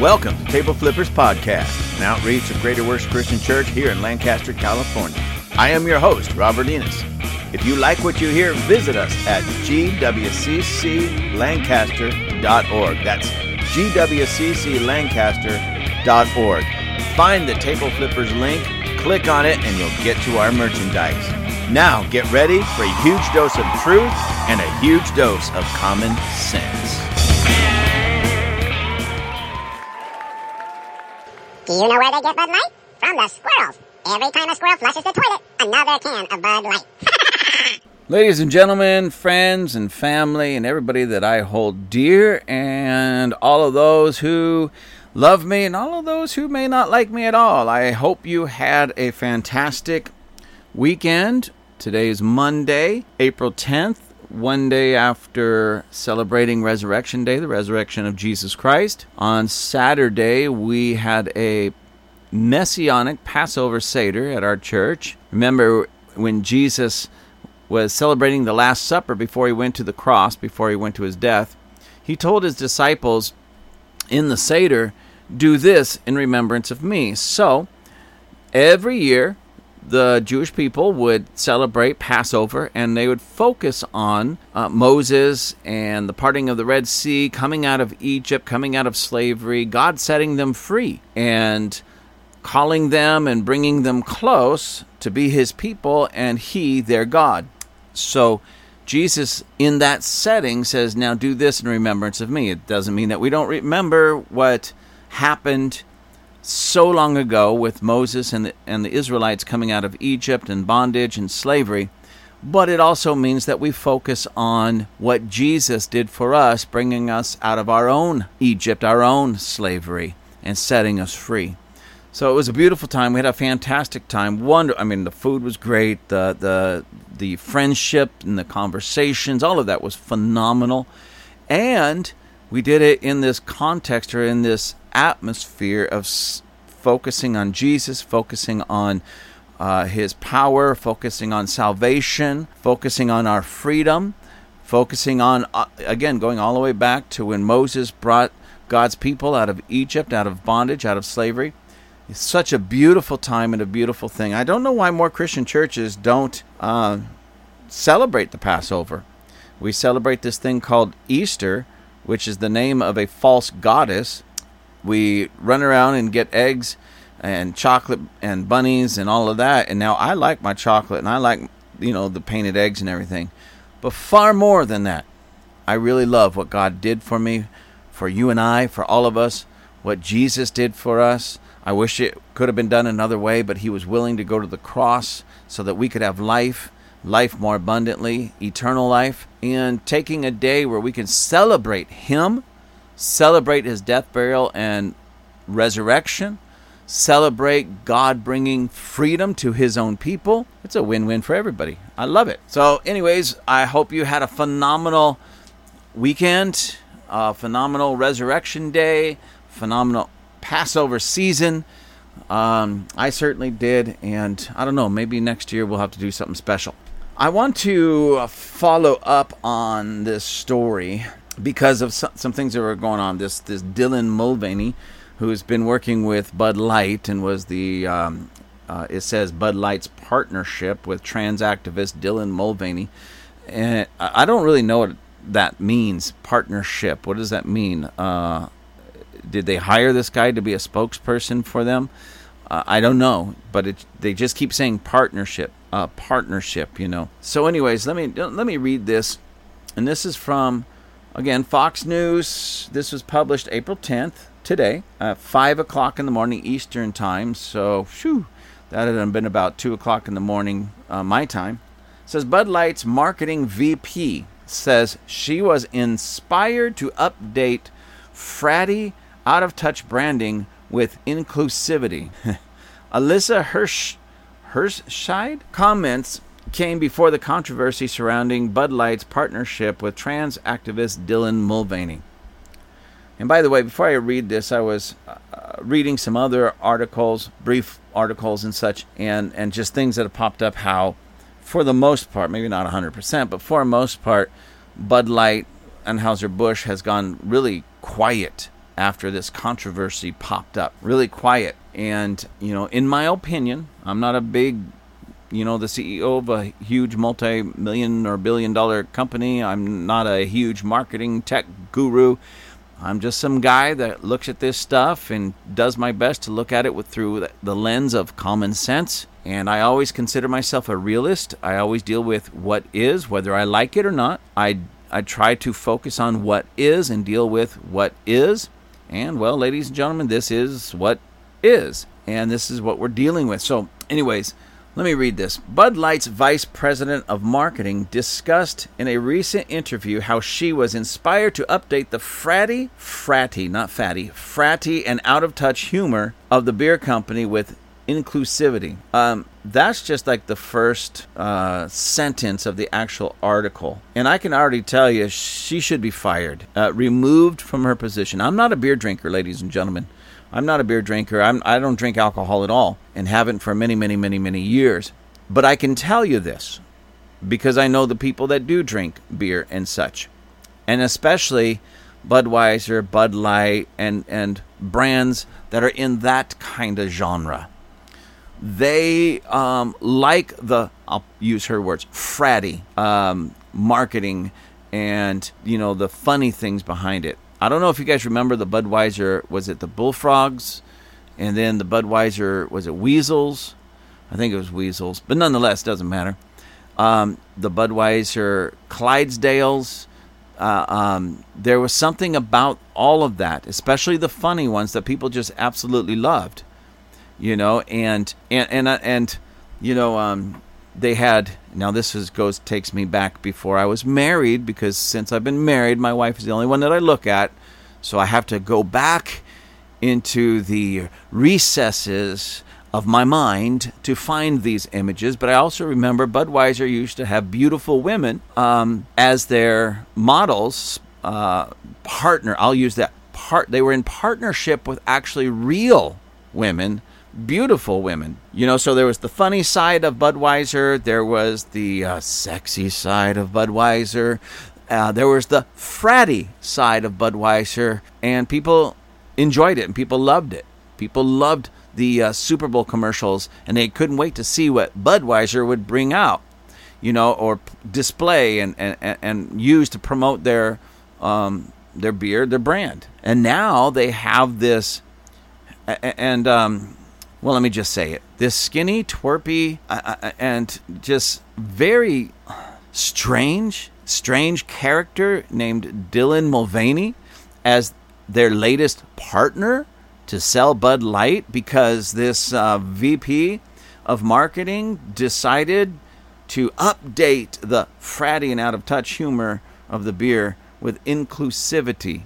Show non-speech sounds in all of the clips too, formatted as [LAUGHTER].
Welcome to Table Flippers Podcast, an outreach of Greater Works Christian Church here in Lancaster, California. I am your host, Robert Enos. If you like what you hear, visit us at gwcclancaster.org. That's gwcclancaster.org. Find the Table Flippers link, click on it, and you'll get to our merchandise. Now, get ready for a huge dose of truth and a huge dose of common sense. Do you know where they get Bud Light? From the squirrels. Every time a squirrel flushes the toilet, another can of Bud Light. [LAUGHS] Ladies and gentlemen, friends and family, and everybody that I hold dear, and all of those who love me, and all of those who may not like me at all, I hope you had a fantastic weekend. Today is Monday, April 10th, one day after celebrating Resurrection Day, the resurrection of Jesus Christ. On Saturday, we had a messianic Passover Seder at our church. Remember when Jesus was celebrating the Last Supper before he went to the cross, before he went to his death, he told his disciples in the Seder, Do this in remembrance of me. So, every year, the Jewish people would celebrate Passover and they would focus on uh, Moses and the parting of the Red Sea, coming out of Egypt, coming out of slavery, God setting them free and calling them and bringing them close to be his people and he their God. So, Jesus, in that setting, says, Now do this in remembrance of me. It doesn't mean that we don't remember what happened so long ago with Moses and the, and the Israelites coming out of Egypt and bondage and slavery, but it also means that we focus on what Jesus did for us, bringing us out of our own Egypt, our own slavery, and setting us free. So it was a beautiful time. We had a fantastic time. Wonder, I mean, the food was great. The the the friendship and the conversations, all of that was phenomenal, and we did it in this context or in this atmosphere of s- focusing on Jesus, focusing on uh, His power, focusing on salvation, focusing on our freedom, focusing on, uh, again, going all the way back to when Moses brought God's people out of Egypt, out of bondage, out of slavery. It's such a beautiful time and a beautiful thing. I don't know why more Christian churches don't uh, celebrate the Passover. We celebrate this thing called Easter, which is the name of a false goddess. We run around and get eggs and chocolate and bunnies and all of that. And now I like my chocolate and I like, you know, the painted eggs and everything. But far more than that, I really love what God did for me, for you and I, for all of us, what Jesus did for us. I wish it could have been done another way, but He was willing to go to the cross so that we could have life, life more abundantly, eternal life, and taking a day where we can celebrate Him, celebrate His death, burial, and resurrection, celebrate God bringing freedom to His own people. It's a win win for everybody. I love it. So, anyways, I hope you had a phenomenal weekend, a phenomenal resurrection day, phenomenal Passover season. Um, I certainly did, and I don't know, maybe next year we'll have to do something special. I want to follow up on this story because of some, some things that were going on. This this Dylan Mulvaney, who's been working with Bud Light and was the um, uh, it says Bud Light's partnership with trans activist Dylan Mulvaney, and I I don't really know what that means. Partnership. What does that mean? Uh, did they hire this guy to be a spokesperson for them? Uh, I don't know, but it, they just keep saying partnership, uh, partnership. You know. So, anyways, let me let me read this, and this is from again Fox News. This was published April tenth today, at five o'clock in the morning Eastern time. So, phew, that had been about two o'clock in the morning uh, my time. It says Bud Light's marketing VP says she was inspired to update fratty out of touch branding with inclusivity. [LAUGHS] Alyssa Hirsch Hirschscheid comments came before the controversy surrounding Bud Light's partnership with trans activist Dylan Mulvaney. And by the way, before I read this, I was uh, reading some other articles, brief articles and such, and, and just things that have popped up how, for the most part, maybe not 100%, but for most part, Bud Light, Anheuser-Busch has gone really quiet after this controversy popped up. Really quiet. And, you know, in my opinion, I'm not a big, you know, the CEO of a huge multi million or billion dollar company. I'm not a huge marketing tech guru. I'm just some guy that looks at this stuff and does my best to look at it with through the lens of common sense. And I always consider myself a realist. I always deal with what is, whether I like it or not. I I try to focus on what is and deal with what is. And well, ladies and gentlemen, this is what is. And this is what we're dealing with. So, anyways, let me read this. Bud Light's vice president of marketing discussed in a recent interview how she was inspired to update the fratty, fratty, not fatty, fratty and out of touch humor of the beer company with inclusivity. Um, that's just like the first uh, sentence of the actual article. And I can already tell you she should be fired, uh, removed from her position. I'm not a beer drinker, ladies and gentlemen. I'm not a beer drinker. I'm, I don't drink alcohol at all and haven't for many, many, many, many years. But I can tell you this because I know the people that do drink beer and such. And especially Budweiser, Bud Light, and, and brands that are in that kind of genre. They um, like the, I'll use her words, fratty um, marketing and, you know, the funny things behind it. I don't know if you guys remember the Budweiser. Was it the Bullfrogs, and then the Budweiser was it Weasels? I think it was Weasels, but nonetheless, doesn't matter. Um, the Budweiser Clydesdales. Uh, um, there was something about all of that, especially the funny ones that people just absolutely loved. You know, and and and uh, and you know, um, they had now this is goes takes me back before I was married because since I've been married, my wife is the only one that I look at, so I have to go back into the recesses of my mind to find these images. But I also remember Budweiser used to have beautiful women um, as their models, uh, partner. I'll use that part. They were in partnership with actually real women beautiful women. You know, so there was the funny side of Budweiser, there was the uh, sexy side of Budweiser, uh, there was the fratty side of Budweiser, and people enjoyed it and people loved it. People loved the uh, Super Bowl commercials, and they couldn't wait to see what Budweiser would bring out, you know, or display and, and, and use to promote their um, their beer, their brand. And now they have this, and um, well, let me just say it. This skinny, twerpy, uh, uh, and just very strange, strange character named Dylan Mulvaney as their latest partner to sell Bud Light because this uh, VP of marketing decided to update the fratty and out of touch humor of the beer with inclusivity.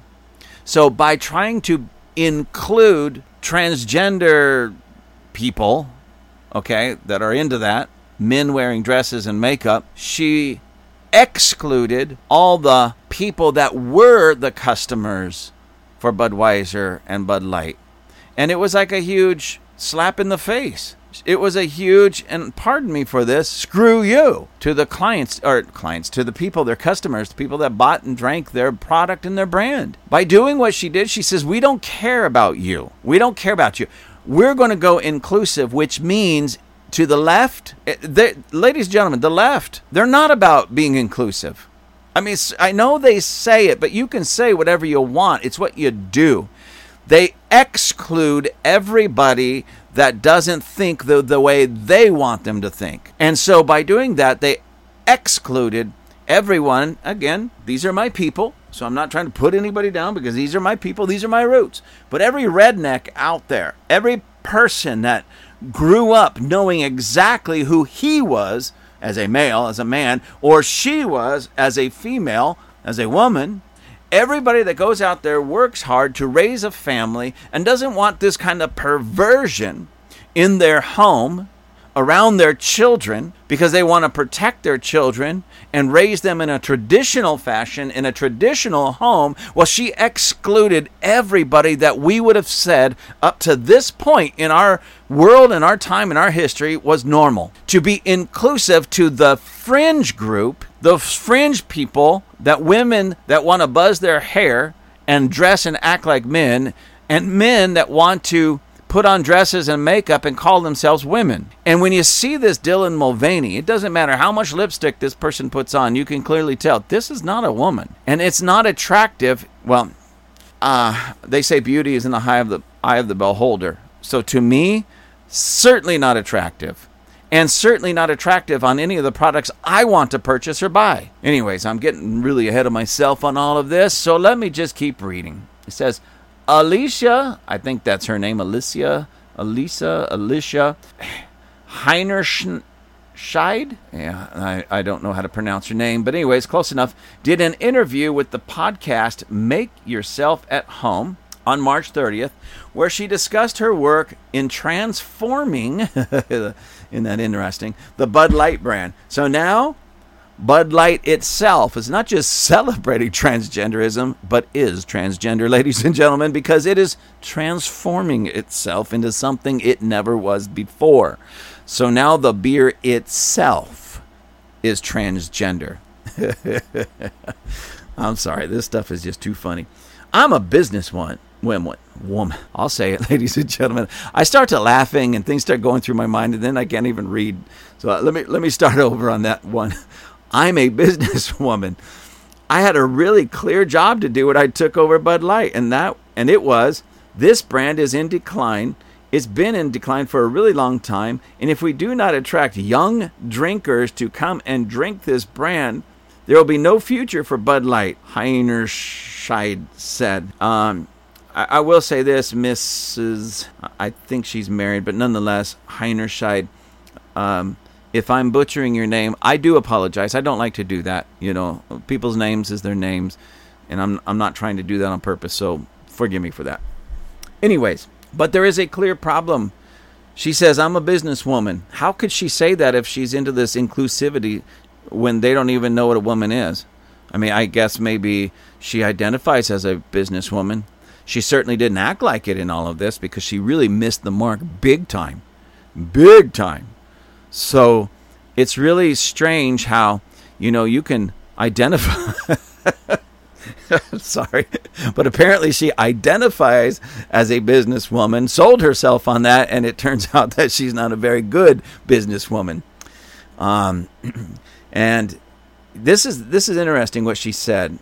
So, by trying to include transgender people, okay, that are into that, men wearing dresses and makeup, she excluded all the people that were the customers for Budweiser and Bud Light. And it was like a huge slap in the face. It was a huge, and pardon me for this, screw you to the clients, or clients, to the people, their customers, the people that bought and drank their product and their brand. By doing what she did, she says, We don't care about you. We don't care about you we're going to go inclusive, which means to the left, eh, ladies and gentlemen, the left, they're not about being inclusive. I mean, I know they say it, but you can say whatever you want. It's what you do. They exclude everybody that doesn't think the, the way they want them to think. And so by doing that, they excluded everyone. Again, these are my people. So I'm not trying to put anybody down because these are my people, these are my roots. But every redneck out there, every person that grew up knowing exactly who he was as a male, as a man, or she was as a female, as a woman, everybody that goes out there works hard to raise a family and doesn't want this kind of perversion in their home around their children because they want to protect their children and raise them in a traditional fashion in a traditional home. Well, she excluded everybody that we would have said up to this point in our world, in our time, in our history was normal. To be inclusive to the fringe group, the fringe people, that women that want to buzz their hair and dress and act like men, and men that want to put on dresses and makeup and call themselves women. And when you see this Dylan Mulvaney, it doesn't matter how much lipstick this person puts on, you can clearly tell this is not a woman. And it's not attractive. Well, uh, they say beauty is in the eye of the eye of the beholder. So to me, certainly not attractive. And certainly not attractive on any of the products I want to purchase or buy. Anyways, I'm getting really ahead of myself on all of this, so let me just keep reading. It says, Alicia, I think that's her name, Alicia, Alicia, Alicia Heinerscheid. Yeah, I, I don't know how to pronounce her name, but anyways, close enough. Did an interview with the podcast Make Yourself at Home on March 30th, where she discussed her work in transforming, [LAUGHS] isn't that interesting, the Bud Light brand. So now Bud Light itself is not just celebrating transgenderism, but is transgender, ladies and gentlemen, because it is transforming itself into something it never was before. So now the beer itself is transgender. [LAUGHS] I'm sorry, this stuff is just too funny. I'm a business one. Woman, woman. I'll say it, [LAUGHS] ladies and gentlemen. I start to laughing and things start going through my mind, and then I can't even read. So uh, let me let me start [LAUGHS] over on that one. I'm a [LAUGHS] businesswoman. I had a really clear job to do when I took over Bud Light, and that and it was this brand is in decline. It's been in decline for a really long time, and if we do not attract young drinkers to come and drink this brand, there will be no future for Bud Light. Heinerscheid said. Um, I, I, will say this, Mrs. I think she's married, but nonetheless, Heinerscheid. Um, if I'm butchering your name, I do apologize. I don't like to do that. You know, people's names is their names, and I'm I'm not trying to do that on purpose. So forgive me for that. Anyways, but there is a clear problem. She says, "I'm a businesswoman." How could she say that if she's into this inclusivity when they don't even know what a woman is? I mean, I guess maybe she identifies as a businesswoman. She certainly didn't act like it in all of this because she really missed the mark big time. Big time. So it's really strange how, you know, you can identify. [LAUGHS] Sorry. But apparently she identifies as a businesswoman, sold herself on that, and it turns [LAUGHS] out that she's not a very good businesswoman. Um, [CLEARS THROAT] and this is this is interesting what she said.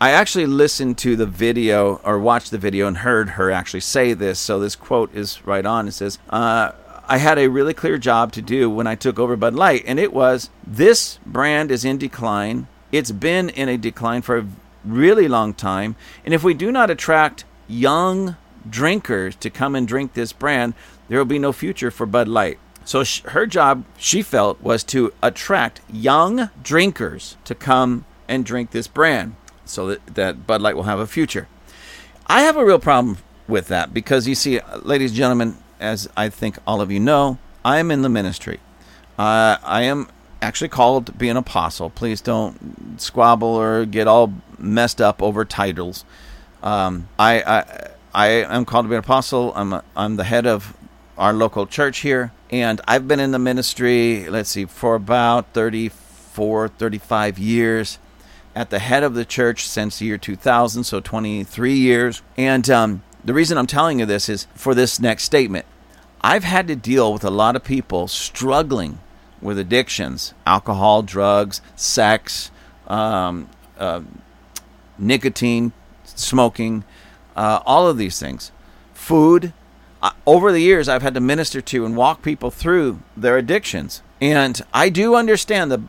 I actually listened to the video or watched the video and heard her actually say this. So this quote is right on. It says, uh, I had a really clear job to do when I took over Bud Light, and it was this brand is in decline. It's been in a decline for a really long time. And if we do not attract young drinkers to come and drink this brand, there will be no future for Bud Light. So her job, she felt, was to attract young drinkers to come and drink this brand so that, that Bud Light will have a future. I have a real problem with that because you see, ladies and gentlemen, as I think all of you know, I am in the ministry. Uh, I am actually called to be an apostle. Please don't squabble or get all messed up over titles. Um, I, I I am called to be an apostle. I'm a, I'm the head of our local church here, and I've been in the ministry. Let's see, for about 34, 35 years. At the head of the church since the year 2000, so 23 years. And um, the reason I'm telling you this is for this next statement. I've had to deal with a lot of people struggling with addictions alcohol, drugs, sex, um, uh, nicotine, smoking, uh, all of these things. Food. Uh, over the years, I've had to minister to and walk people through their addictions. And I do understand the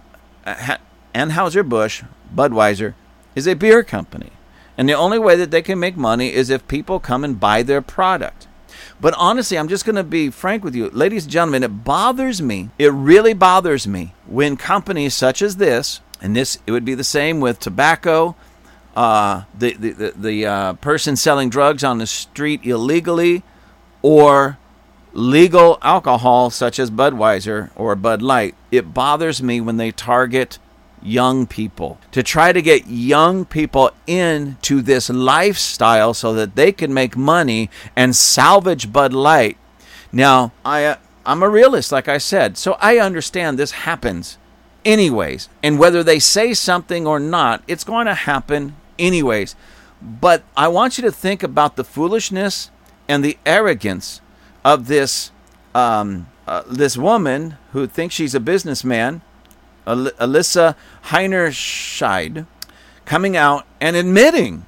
uh, Anheuser-Busch, Budweiser, is a beer company. And the only way that they can make money is if people come and buy their product. But honestly, I'm just going to be frank with you. Ladies and gentlemen, it bothers me. It really bothers me when companies such as this, and this, it would be the same with tobacco, uh, the, the, the, the uh, person selling drugs on the street illegally, or legal alcohol such as Budweiser or Bud Light. It bothers me when they target young people, to try to get young people into this lifestyle so that they can make money and salvage Bud Light. Now, I uh, I'm a realist like I said, so I understand this happens anyways. And whether they say something or not, it's going to happen anyways. But I want you to think about the foolishness and the arrogance of this um, uh, this woman who thinks she's a businessman, Al- Alyssa Heinerscheid, coming out and admitting,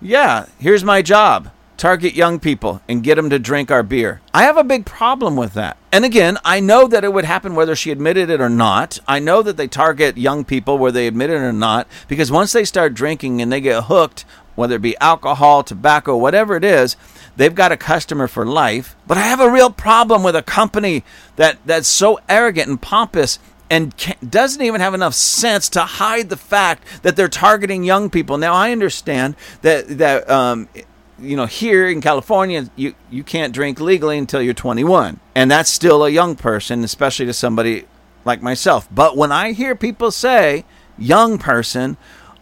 "Yeah, here's my job." target young people and get them to drink our beer. I have a big problem with that. And again, I know that it would happen whether she admitted it or not. I know that they target young people whether they admit it or not because once they start drinking and they get hooked, whether it be alcohol, tobacco, whatever it is, they've got a customer for life. But I have a real problem with a company that that's so arrogant and pompous and doesn't even have enough sense to hide the fact that they're targeting young people. Now I understand that that um, you know, here in California, you, you can't drink legally until you're 21. And that's still a young person, especially to somebody like myself. But when I hear people say young person,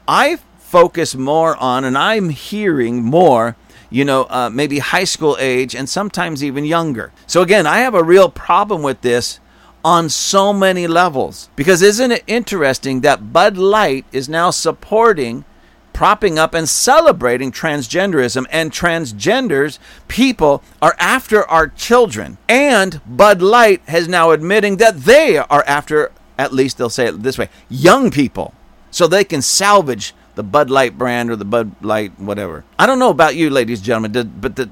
I focus more on, and I'm hearing more, you know, uh, maybe high school age and sometimes even younger. So again, I have a real problem with this on so many levels. Because isn't it interesting that Bud Light is now supporting propping up and celebrating transgenderism and transgenders people are after our children and bud light has now admitting that they are after at least they'll say it this way young people so they can salvage the bud light brand or the bud light whatever i don't know about you ladies and gentlemen but the,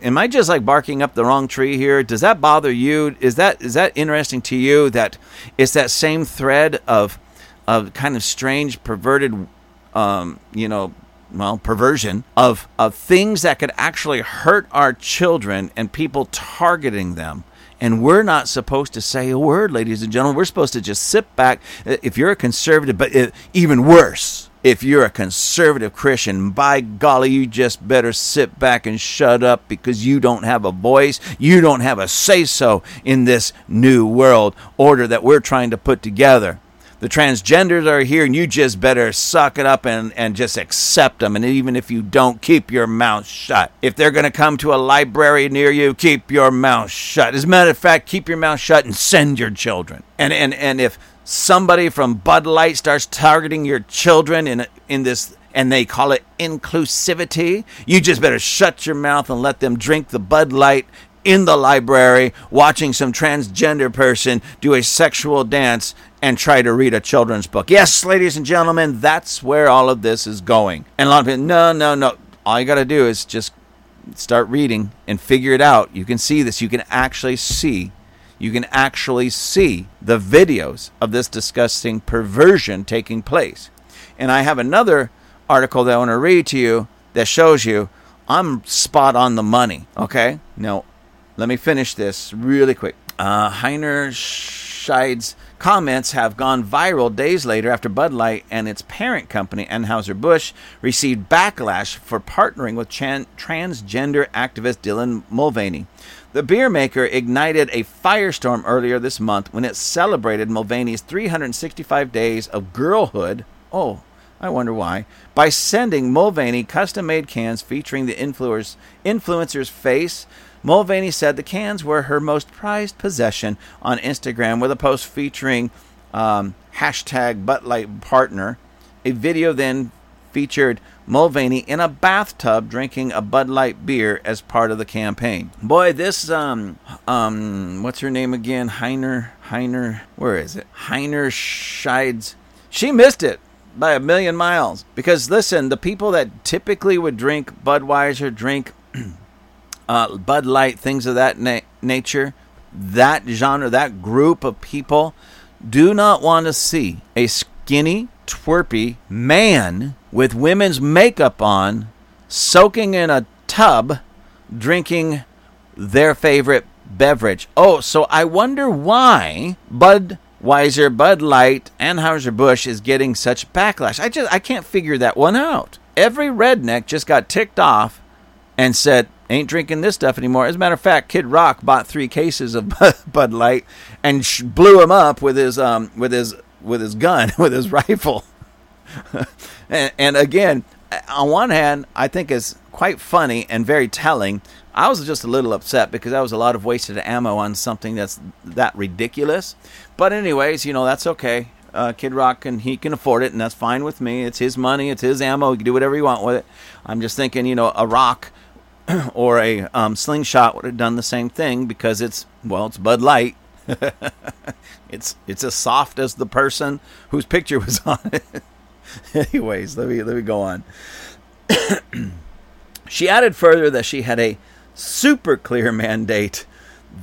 am i just like barking up the wrong tree here does that bother you is that is that interesting to you that it's that same thread of of kind of strange perverted um, you know, well, perversion of, of things that could actually hurt our children and people targeting them. And we're not supposed to say a word, ladies and gentlemen. We're supposed to just sit back. If you're a conservative, but even worse, if you're a conservative Christian, by golly, you just better sit back and shut up because you don't have a voice. You don't have a say so in this new world order that we're trying to put together the transgenders are here and you just better suck it up and, and just accept them. And even if you don't, keep your mouth shut. If they're going to come to a library near you, keep your mouth shut. As a matter of fact, keep your mouth shut and send your children. And, and, and if somebody from Bud Light starts targeting your children in, in this and they call it inclusivity, you just better shut your mouth and let them drink the Bud Light in the library watching some transgender person do a sexual dance and try to read a children's book. Yes, ladies and gentlemen, that's where all of this is going. And a lot of people, no, no, no. All you got to do is just start reading and figure it out. You can see this. You can actually see. You can actually see the videos of this disgusting perversion taking place. And I have another article that I want to read to you that shows you I'm spot on the money. Okay? Now, let me finish this really quick. Uh, Heiner Scheid's comments have gone viral days later after Bud Light and its parent company, Anheuser-Busch, received backlash for partnering with chan- transgender activist Dylan Mulvaney. The beer maker ignited a firestorm earlier this month when it celebrated Mulvaney's 365 days of girlhood. Oh, I wonder why. By sending Mulvaney custom made cans featuring the influencer's face, Mulvaney said the cans were her most prized possession on Instagram with a post featuring um, hashtag Bud Light Partner. A video then featured Mulvaney in a bathtub drinking a Bud Light beer as part of the campaign. Boy, this um um what's her name again? Heiner Heiner where is it? Heiner Scheids. She missed it by a million miles because listen, the people that typically would drink Budweiser drink [CLEARS THROAT] uh, Bud Light, things of that na- nature, that genre, that group of people do not want to see a skinny, twerpy man with women's makeup on, soaking in a tub, drinking their favorite beverage. Oh, so I wonder why Budweiser, Bud Light, Anheuser-Busch is getting such backlash. I just I can't figure that one out. Every redneck just got ticked off and said, ain't drinking this stuff anymore. As a matter of fact, Kid Rock bought three cases of [LAUGHS] Bud Light and blew him up with his um with his with his gun [LAUGHS] with his rifle. [LAUGHS] and, and again, on one hand, I think is quite funny and very telling. I was just a little upset because that was a lot of wasted ammo on something that's that ridiculous. But anyways, you know that's okay. uh, Kid Rock and he can afford it, and that's fine with me. It's his money, it's his ammo. He can do whatever he want with it. I'm just thinking, you know, a rock [CLEARS THROAT] or a um, slingshot would have done the same thing because it's well, it's Bud Light. [LAUGHS] it's it's as soft as the person whose picture was on it. [LAUGHS] Anyways, let me let me go on. [CLEARS THROAT] she added further that she had a super clear mandate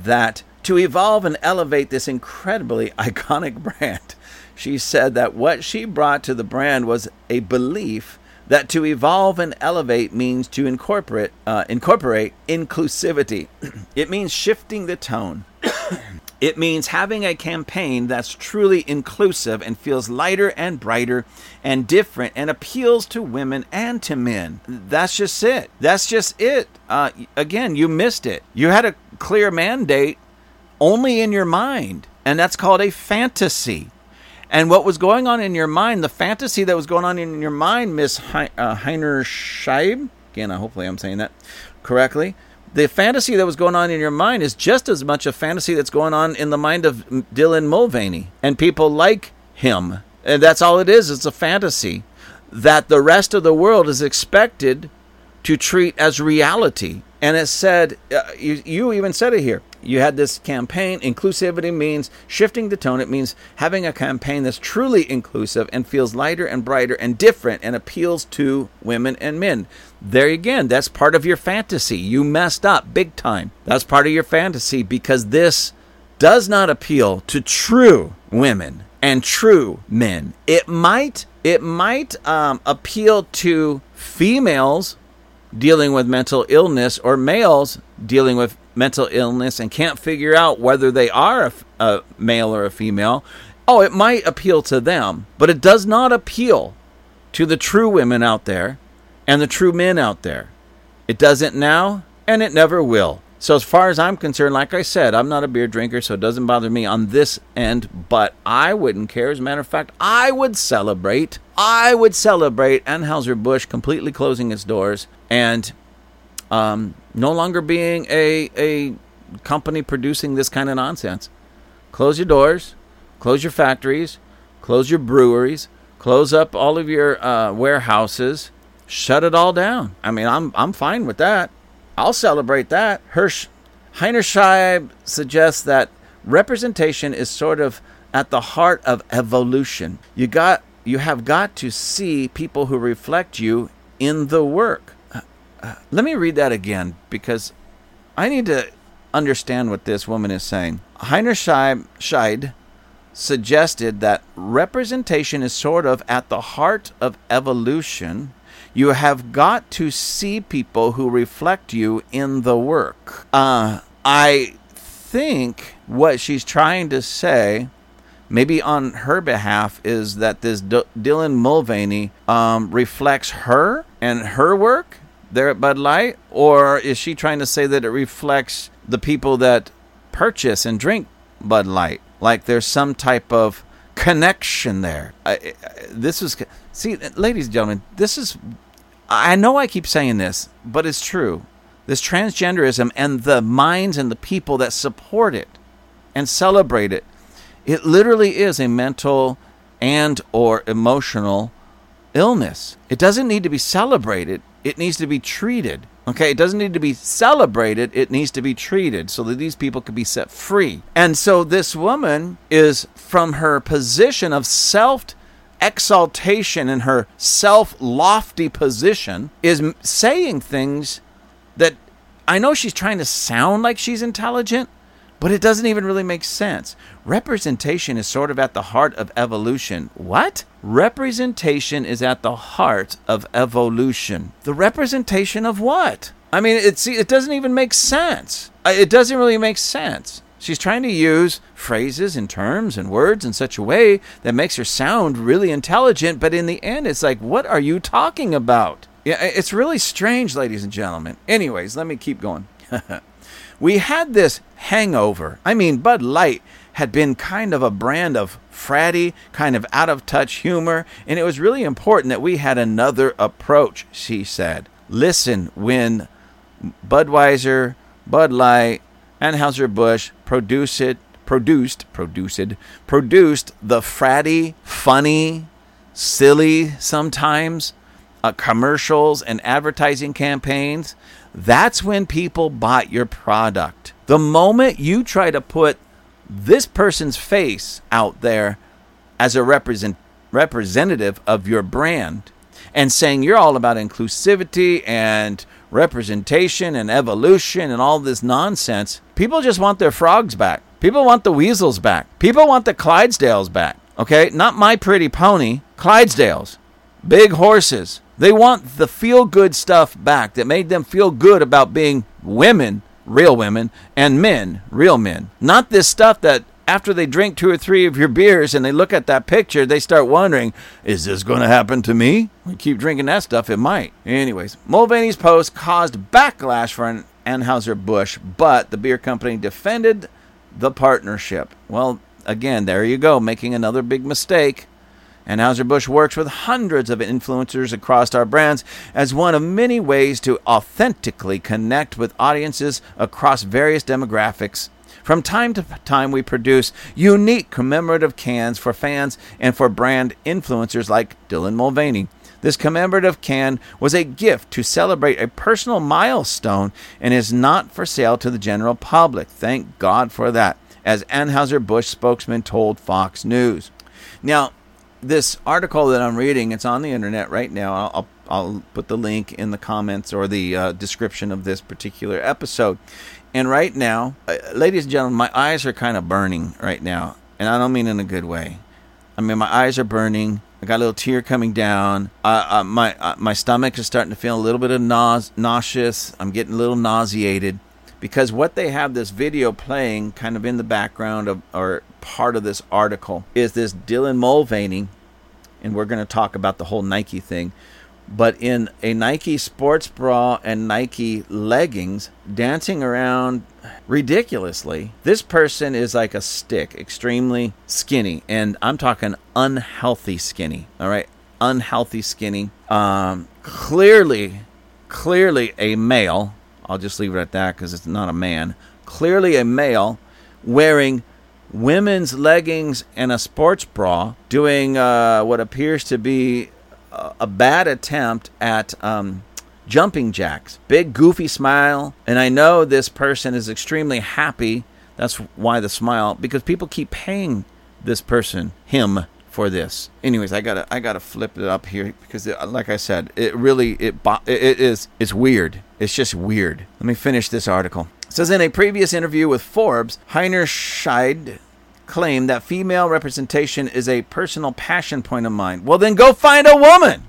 that to evolve and elevate this incredibly [LAUGHS] iconic brand. She said that what she brought to the brand was a belief that to evolve and elevate means to incorporate uh, incorporate inclusivity. [CLEARS THROAT] it means shifting the tone. It means having a campaign that's truly inclusive and feels lighter and brighter and different and appeals to women and to men. That's just it. That's just it. Uh, again, you missed it. You had a clear mandate only in your mind, and that's called a fantasy. And what was going on in your mind, the fantasy that was going on in your mind, Miss he- uh, Heiner Scheib, again, hopefully I'm saying that correctly. The fantasy that was going on in your mind is just as much a fantasy that's going on in the mind of Dylan Mulvaney and people like him. And that's all it is. It's a fantasy that the rest of the world is expected to treat as reality. And it said, uh, you, you even said it here you had this campaign. Inclusivity means shifting the tone. It means having a campaign that's truly inclusive and feels lighter and brighter and different and appeals to women and men. There again, that's part of your fantasy. You messed up big time. That's part of your fantasy because this does not appeal to true women and true men. It might it might um, appeal to females dealing with mental illness or males dealing with mental illness and can't figure out whether they are a, a, male or a female, oh, it might appeal to them, but it does not appeal to the true women out there and the true men out there. It doesn't now, and it never will. So, as far as I'm concerned, like I said, I'm not a beer drinker, so it doesn't bother me on this end, but I wouldn't care. As a matter of fact, I would celebrate. I would celebrate Anheuser-Busch completely closing its doors and um, no longer being a, a company producing this kind of nonsense. Close your doors, close your factories, close your breweries, close up all of your uh, warehouses, shut it all down. I mean, I'm, I'm fine with that. I'll celebrate that. Hirsch, Heiner Scheib suggests that representation is sort of at the heart of evolution. You got you have got to see people who reflect you in the work uh, uh, let me read that again because I need to understand what this woman is saying. Heiner Scheid suggested that representation is sort of at the heart of evolution. You have got to see people who reflect you in the work. Uh, I think what she's trying to say, maybe on her behalf, is that this D- Dylan Mulvaney um, reflects her and her work there at Bud Light? Or is she trying to say that it reflects the people that purchase and drink Bud Light? Like there's some type of connection there. I, I, this is, see, ladies and gentlemen, this is, I know I keep saying this, but it's true. This transgenderism and the minds and the people that support it and celebrate it, it literally is a mental and or emotional illness. It doesn't need to be celebrated it needs to be treated. Okay, it doesn't need to be celebrated, it needs to be treated so that these people can be set free. And so this woman is from her position of self exaltation and her self lofty position is saying things that I know she's trying to sound like she's intelligent, but it doesn't even really make sense. Representation is sort of at the heart of evolution. What? Representation is at the heart of evolution. The representation of what? I mean, it, it doesn't even make sense. It doesn't really make sense. She's trying to use phrases and terms and words in such a way that makes her sound really intelligent, but in the end, it's like, what are you talking about? Yeah, it's really strange, ladies and gentlemen. Anyways, let me keep going. [LAUGHS] we had this hangover. I mean, Bud Light had been kind of a brand of fratty, kind of out of touch humor, and it was really important that we had another approach, she said. Listen, when Budweiser, Bud Light, Anheuser-Busch produce it, produced, produced, produced the fratty, funny, silly sometimes uh, commercials and advertising campaigns, that's when people bought your product. The moment you try to put this person's face out there as a represent, representative of your brand and saying you're all about inclusivity and representation and evolution and all this nonsense, people just want their frogs back. People want the weasels back. People want the Clydesdales back. Okay? Not my pretty pony, Clydesdales. Big horses. They want the feel good stuff back that made them feel good about being women, real women, and men, real men. Not this stuff that after they drink two or three of your beers and they look at that picture, they start wondering, is this going to happen to me? We keep drinking that stuff, it might. Anyways, Mulvaney's post caused backlash for Anheuser-Busch, but the beer company defended the partnership. Well, again, there you go, making another big mistake. Anheuser-Busch works with hundreds of influencers across our brands as one of many ways to authentically connect with audiences across various demographics. From time to time, we produce unique commemorative cans for fans and for brand influencers like Dylan Mulvaney. This commemorative can was a gift to celebrate a personal milestone and is not for sale to the general public. Thank God for that, as Anheuser-Busch spokesman told Fox News. Now, this article that I'm reading, it's on the internet right now. I'll, I'll put the link in the comments or the uh, description of this particular episode. And right now, uh, ladies and gentlemen, my eyes are kind of burning right now. And I don't mean in a good way. I mean, my eyes are burning. I got a little tear coming down. Uh, my my stomach is starting to feel a little bit of nause- nauseous. I'm getting a little nauseated because what they have this video playing kind of in the background of or part of this article is this Dylan Mulvaney, and we're going to talk about the whole Nike thing, but in a Nike sports bra and Nike leggings, dancing around ridiculously. This person is like a stick, extremely skinny, and I'm talking unhealthy skinny. All right, unhealthy skinny. Um, clearly, clearly a male. I'll just leave it at that because it's not a man. Clearly a male wearing women's leggings and a sports bra, doing uh, what appears to be a bad attempt at um, jumping jacks. Big goofy smile, and I know this person is extremely happy. That's why the smile, because people keep paying this person him for this. Anyways, I gotta I gotta flip it up here because, it, like I said, it really it it is it's weird. It's just weird. Let me finish this article. It says in a previous interview with Forbes, Heiner Scheid claim that female representation is a personal passion point of mine. Well, then go find a woman.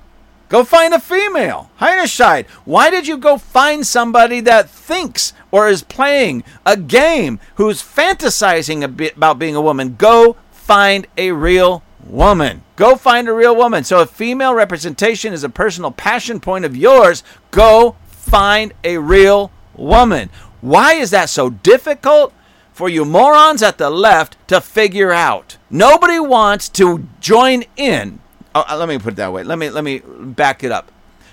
Go find a female. Heinerscheid, why did you go find somebody that thinks or is playing a game who's fantasizing a bit about being a woman? Go find a real woman. Go find a real woman. So if female representation is a personal passion point of yours, go find a real woman. Why is that so difficult? for you morons at the left to figure out. Nobody wants to join in. Oh, let me put it that way. Let me let me back it up.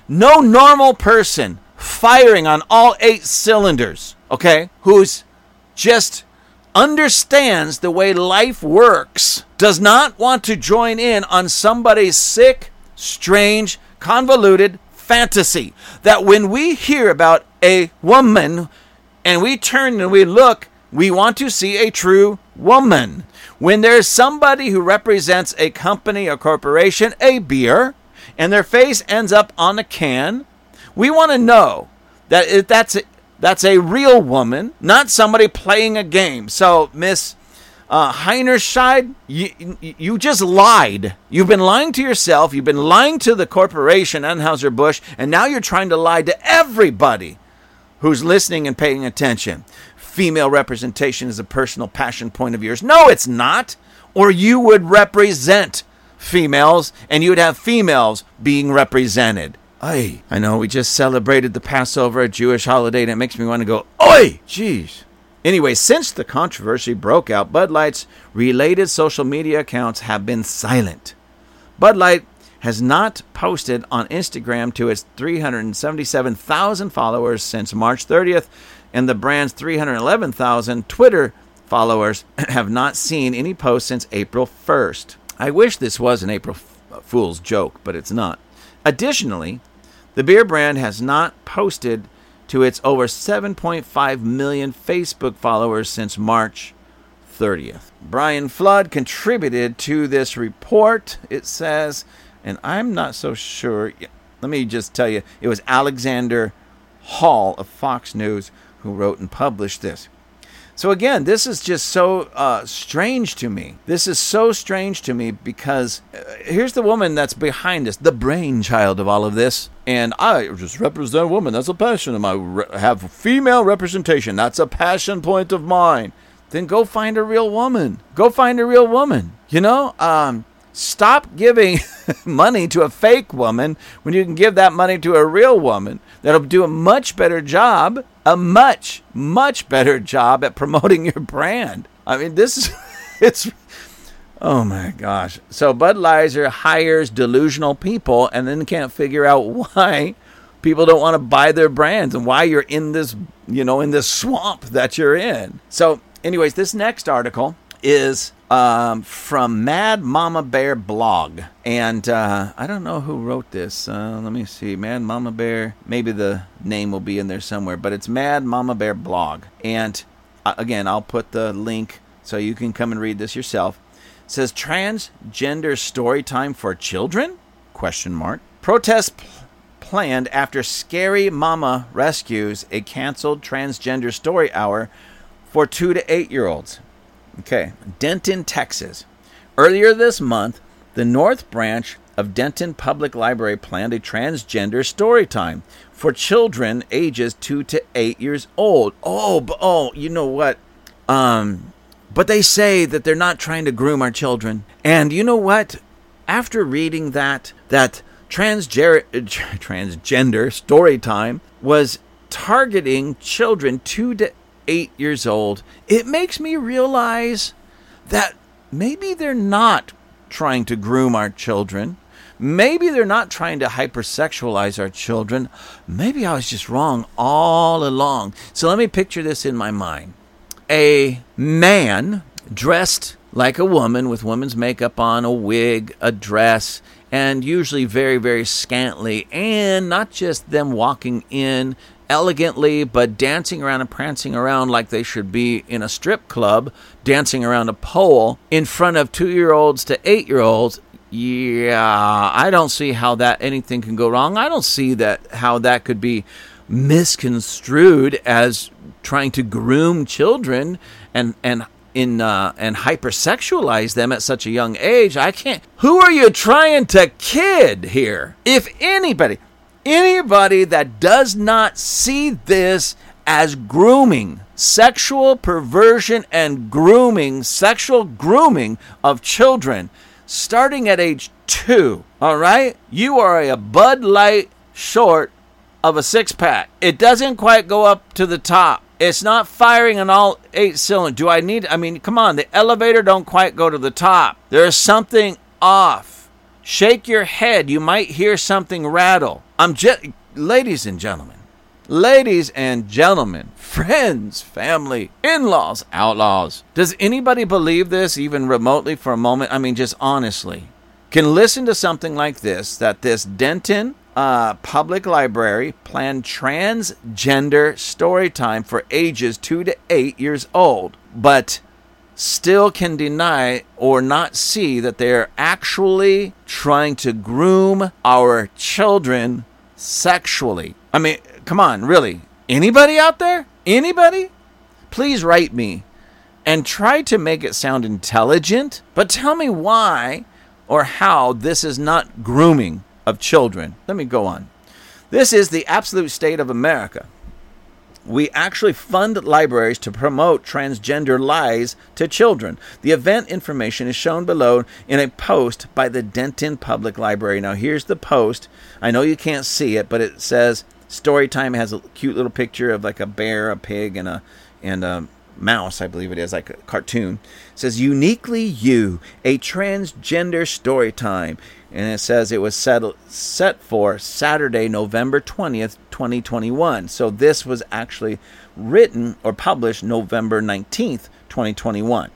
No normal person firing on all eight cylinders, okay, who's just understands the way life works, does not want to join in on somebody's sick, strange, convoluted fantasy. That when we hear about a woman and we turn and we look we want to see a true woman. When there's somebody who represents a company, a corporation, a beer, and their face ends up on a can, we want to know that that's a, that's a real woman, not somebody playing a game. So, Miss uh, Heinerscheid, you, you just lied. You've been lying to yourself. You've been lying to the corporation, Anheuser-Busch, and now you're trying to lie to everybody who's listening and paying attention female representation is a personal passion point of yours. No, it's not. Or you would represent females and you would have females being represented. Oi. I know we just celebrated the Passover, a Jewish holiday, and it makes me want to go, Oi! Jeez. Anyway, since the controversy broke out, Bud Light's related social media accounts have been silent. Bud Light has not posted on Instagram to its 377,000 followers since March 30th, and the brand's 311,000 Twitter followers [CLEARS THROAT] have not seen any posts since April 1st. I wish this was an April uh, Fool's joke, but it's not. Additionally, the beer brand has not posted to its over 7.5 million Facebook followers since March 30th. Brian Flood contributed to this report, it says, and I'm not so sure. Let me just tell you, it was Alexander Hall of Fox News who wrote and published this. So again, this is just so uh, strange to me. This is so strange to me because uh, here's the woman that's behind this, the brainchild of all of this. And I just represent women. That's a passion of mine. Have female representation. That's a passion point of mine. Then go find a real woman. Go find a real woman. You know, um, Stop giving [LAUGHS] money to a fake woman when you can give that money to a real woman that'll do a much better job, a much, much better job at promoting [LAUGHS] your brand. I mean, this is, [LAUGHS] it's, oh my gosh. So Budweiser hires delusional people and then can't figure out [LAUGHS] why people don't want to buy their brands and why you're in this, you know, in this swamp that you're in. So, anyways, this next article is um, from Mad Mama Bear blog. And uh, I don't know who wrote this. Uh, let me see. Mad Mama Bear. Maybe the name will be in there somewhere. But it's Mad Mama Bear blog. And uh, again, I'll put the link so you can come and read this yourself. Says transgender story time for children? Question mark. Protest planned after Scary Mama rescues a canceled transgender story hour for two to eight year olds. Okay, Denton, Texas. Earlier this month, the North Branch of Denton Public Library planned a transgender story time for children ages 2 to 8 years old. Oh, oh, you know what? Um but they say that they're not trying to groom our children. And you know what? After reading that that transger- [LAUGHS] transgender story time was targeting children 2 to eight years old, it makes me realize that maybe they're not trying to groom our children. Maybe they're not trying to hypersexualize our children. Maybe I was just wrong all along. So let me picture this in my mind. A man dressed like a woman with woman's makeup on, a wig, a dress, and usually very, very scantily, and not just them walking in elegantly, but dancing around and prancing around like they should be in a strip club, dancing around a pole in front of two year olds to eight year olds. Yeah, I don't see how that anything can go wrong. I don't see that how that could be misconstrued as trying to groom children and and in uh, and hypersexualize them at such a young age. I can't. Who are you trying to kid here? If anybody, anybody that does not see this as grooming, sexual perversion and grooming, sexual grooming of children, starting at age two, all right? You are a Bud Light short of a six pack. It doesn't quite go up to the top. It's not firing on all eight cylinders. Do I need, I mean, come on, the elevator don't quite go to the top. There's something off. Shake your head. You might hear something rattle. I'm just, ladies and gentlemen, ladies and gentlemen, [LAUGHS] friends, family, in laws, outlaws. Does anybody believe this even remotely for a moment? I mean, just honestly. Can listen to something like this that this Denton uh, Public Library planned transgender story time for ages 2 to 8 years old, but still can deny or not see that they're actually trying to groom our children sexually. I mean, come on, really? Anybody out there? Anybody? Please write me and try to make it sound intelligent, but tell me why or how this is not grooming of children. Let me go on. This is the absolute state of America we actually fund libraries to promote transgender lies to children. The event information is shown below in a post by the Denton Public Library. Now, here's the post. I know you can't see it, but it says Storytime has a cute little picture of like a bear, a pig, and a and a mouse, I believe it is, like a cartoon. It says uniquely you, a transgender story time, and it says it was set set for Saturday, November twentieth, twenty twenty one. So this was actually written or published November nineteenth, twenty twenty one.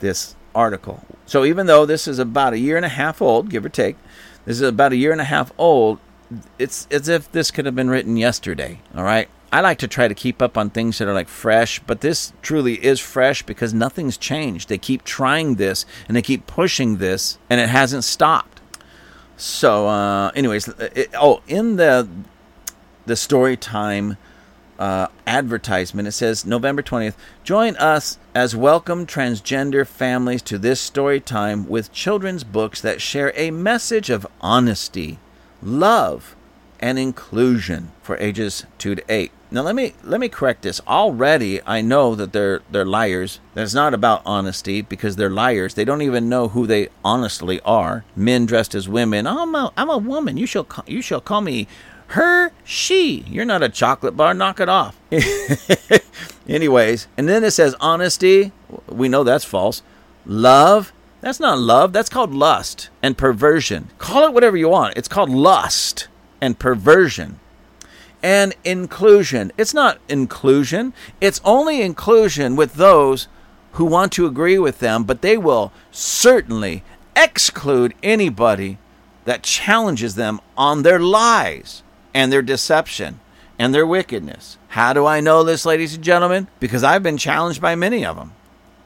This article. So even though this is about a year and a half old, give or take, this is about a year and a half old. It's as if this could have been written yesterday. All right. I like to try to keep up on things that are like fresh, but this truly is fresh because nothing's changed. They keep trying this and they keep pushing this, and it hasn't stopped. So, uh, anyways, it, oh, in the the story time uh, advertisement, it says November twentieth. Join us as welcome transgender families to this story time with children's books that share a message of honesty, love, and inclusion for ages 2 to 8. Now let me let me correct this. Already I know that they're they're liars. That's not about honesty because they're liars. They don't even know who they honestly are. Men dressed as women. I'm a I'm a woman. You shall call, you shall call me her she. You're not a chocolate bar. Knock it off. [LAUGHS] Anyways, and then it says honesty. We know that's false. Love. That's not love. That's called lust and perversion. Call it whatever you want. It's called lust and perversion and inclusion. It's not inclusion, it's only inclusion with those who want to agree with them, but they will certainly exclude anybody that challenges them on their lies and their deception and their wickedness. How do I know this, ladies and gentlemen? Because I've been challenged by many of them.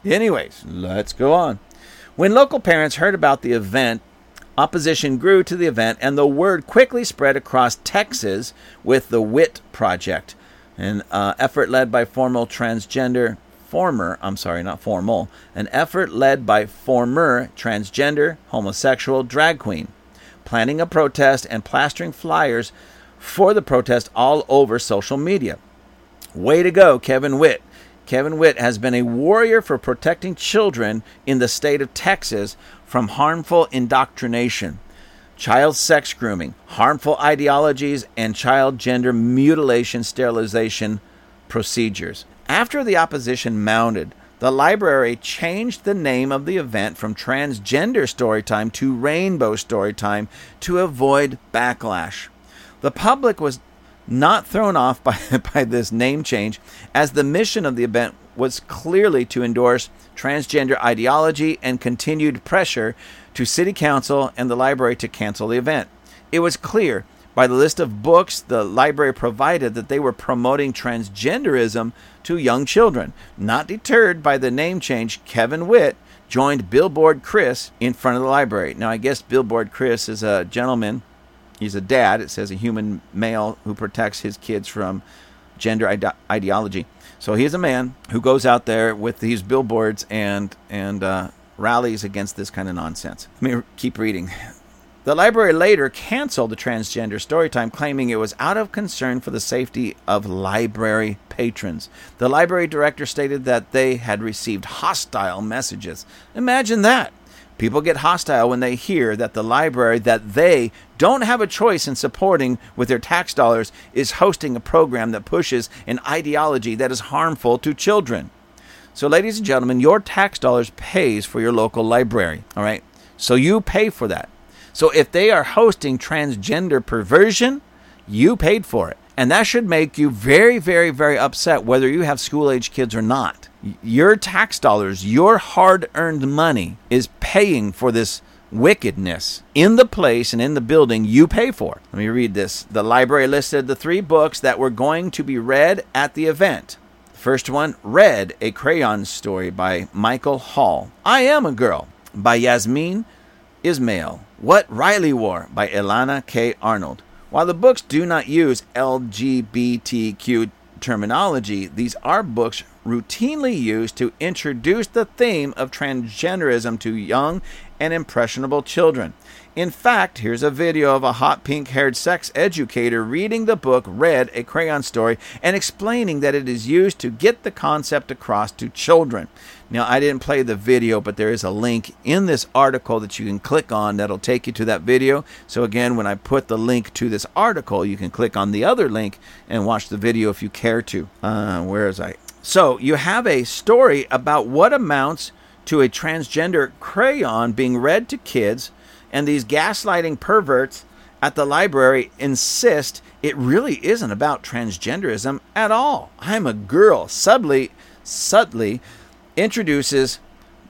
Anyways, let's go on. When local parents heard about the event, Opposition grew to the event, and the word quickly spread across Texas with the Whitt Project, an uh, effort led by formal transgender former, I'm sorry, not formal, an effort led by former transgender homosexual drag queen, planning a protest and plastering flyers for the protest all over social media. Way to go, Kevin Whitt. Kevin Whitt has been a warrior for protecting children in the state of Texas from harmful indoctrination, child sex grooming, harmful ideologies, and child gender mutilation sterilization procedures. After the opposition mounted, the library changed the name of the event from Transgender Storytime to Rainbow Storytime to avoid backlash. The public was not thrown off [LAUGHS] by, by this name change, as the mission of the event was clearly to endorse transgender ideology and continued pressure to City Council and the library to cancel the event. It was clear by the list of books the library provided that they were promoting transgenderism to young children. Not deterred by the name change, Kevin Whitt joined Billboard Chris in front of the library. Now, I guess Billboard Chris is a gentleman. He's a dad. It says a human male who protects his kids from gender ide- ideology. So he's a man who goes out there with these billboards and and uh, rallies against this kind of nonsense. Let me keep reading. The library later canceled the transgender storytime, claiming it was out of concern for the safety of library patrons. The library director stated that they had received hostile messages. Imagine that. People get hostile when they hear that the library that they don't have a choice in supporting with their tax dollars is hosting a program that pushes an ideology that is harmful to children. So ladies and gentlemen, your tax dollars pays for your local library, all right? So you pay for that. So if they are hosting transgender perversion, you paid for it. And that should make you very, very, very upset whether you have school age kids or not. Your tax dollars, your hard earned money is paying for this wickedness in the place and in the building you pay for. Let me read this. The library listed the three books that were going to be read at the event. The first one, Red, a crayon story by Michael Hall. I Am a Girl by Yasmeen Ismail. What Riley Wore by Elana K. Arnold. While the books do not use LGBTQ terminology, these are books routinely used to introduce the theme of transgenderism to young and impressionable children. In fact, here's a video of a hot pink haired sex educator reading the book Red, a Crayon Story, and explaining that it is used to get the concept across to children. Now, I didn't play the video, but there is a link in this article that you can click on that'll take you to that video. So, again, when I put the link to this article, you can click on the other link and watch the video if you care to. Uh, where is I? So you have a story about what amounts to a transgender crayon being read to kids, and these gaslighting perverts at the library insist it really isn't about transgenderism at all. I'm a girl. Subtly, subtly introduces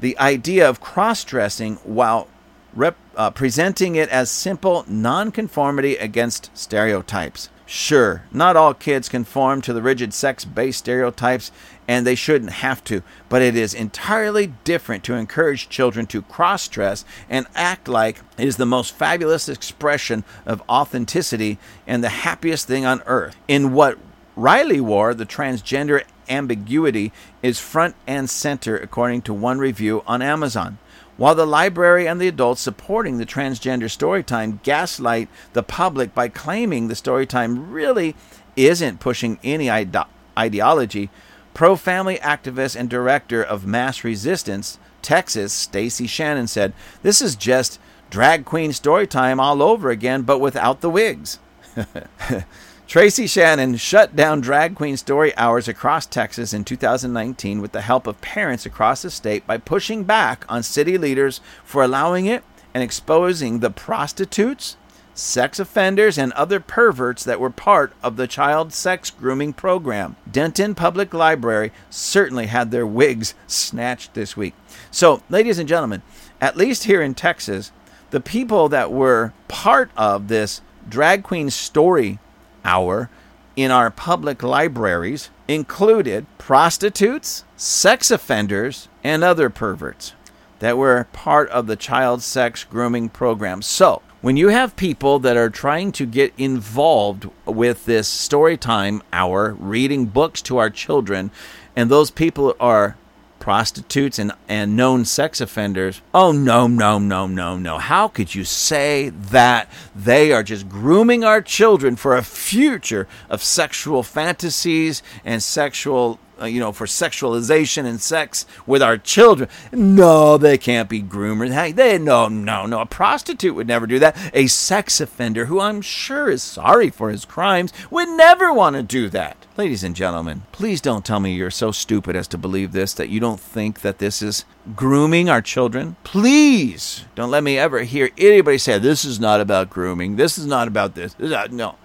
the idea of cross dressing while rep, uh, presenting it as simple nonconformity against stereotypes. Sure, not all kids conform to the rigid sex based stereotypes, and they shouldn't have to, but it is entirely different to encourage children to cross dress and act like it is the most fabulous expression of authenticity and the happiest thing on earth. In what Riley wore, the transgender ambiguity is front and center, according to one review on Amazon. While the library and the adults supporting the transgender storytime gaslight the public by claiming the storytime really isn't pushing any ide- ideology, pro family activist and director of Mass Resistance, Texas, Tracy Shannon said, This is just drag queen storytime all over again, but without the wigs. [LAUGHS] Tracy Shannon shut down drag queen story hours across Texas in 2019 with the help of parents across the state by pushing back on city leaders for allowing it and exposing the prostitutes, sex offenders, and other perverts that were part of the child sex grooming program. Denton Public Library certainly had their wigs snatched this week. So, ladies and gentlemen, at least here in Texas, the people that were part of this drag queen story hour in our public libraries included prostitutes, sex offenders, and other perverts that were part of the child sex grooming program. So, when you have people that are trying to get involved with this story time hour, reading books to our children, and those people are prostitutes and, and known sex offenders. Oh, no, no, no, no, no. How could you say that they are just grooming our children for a future of sexual fantasies and sexual uh, you know, for sexualization and sex with our children. No, they can't be groomers. Hey, they no, no, no. A prostitute would never do that. A sex offender who I'm sure is sorry for his crimes would never want to do that. Ladies and gentlemen, please don't tell me you're so stupid as to believe this that you don't think that this is grooming our children. Please don't let me ever hear anybody say this is not about grooming. This is not about this. No.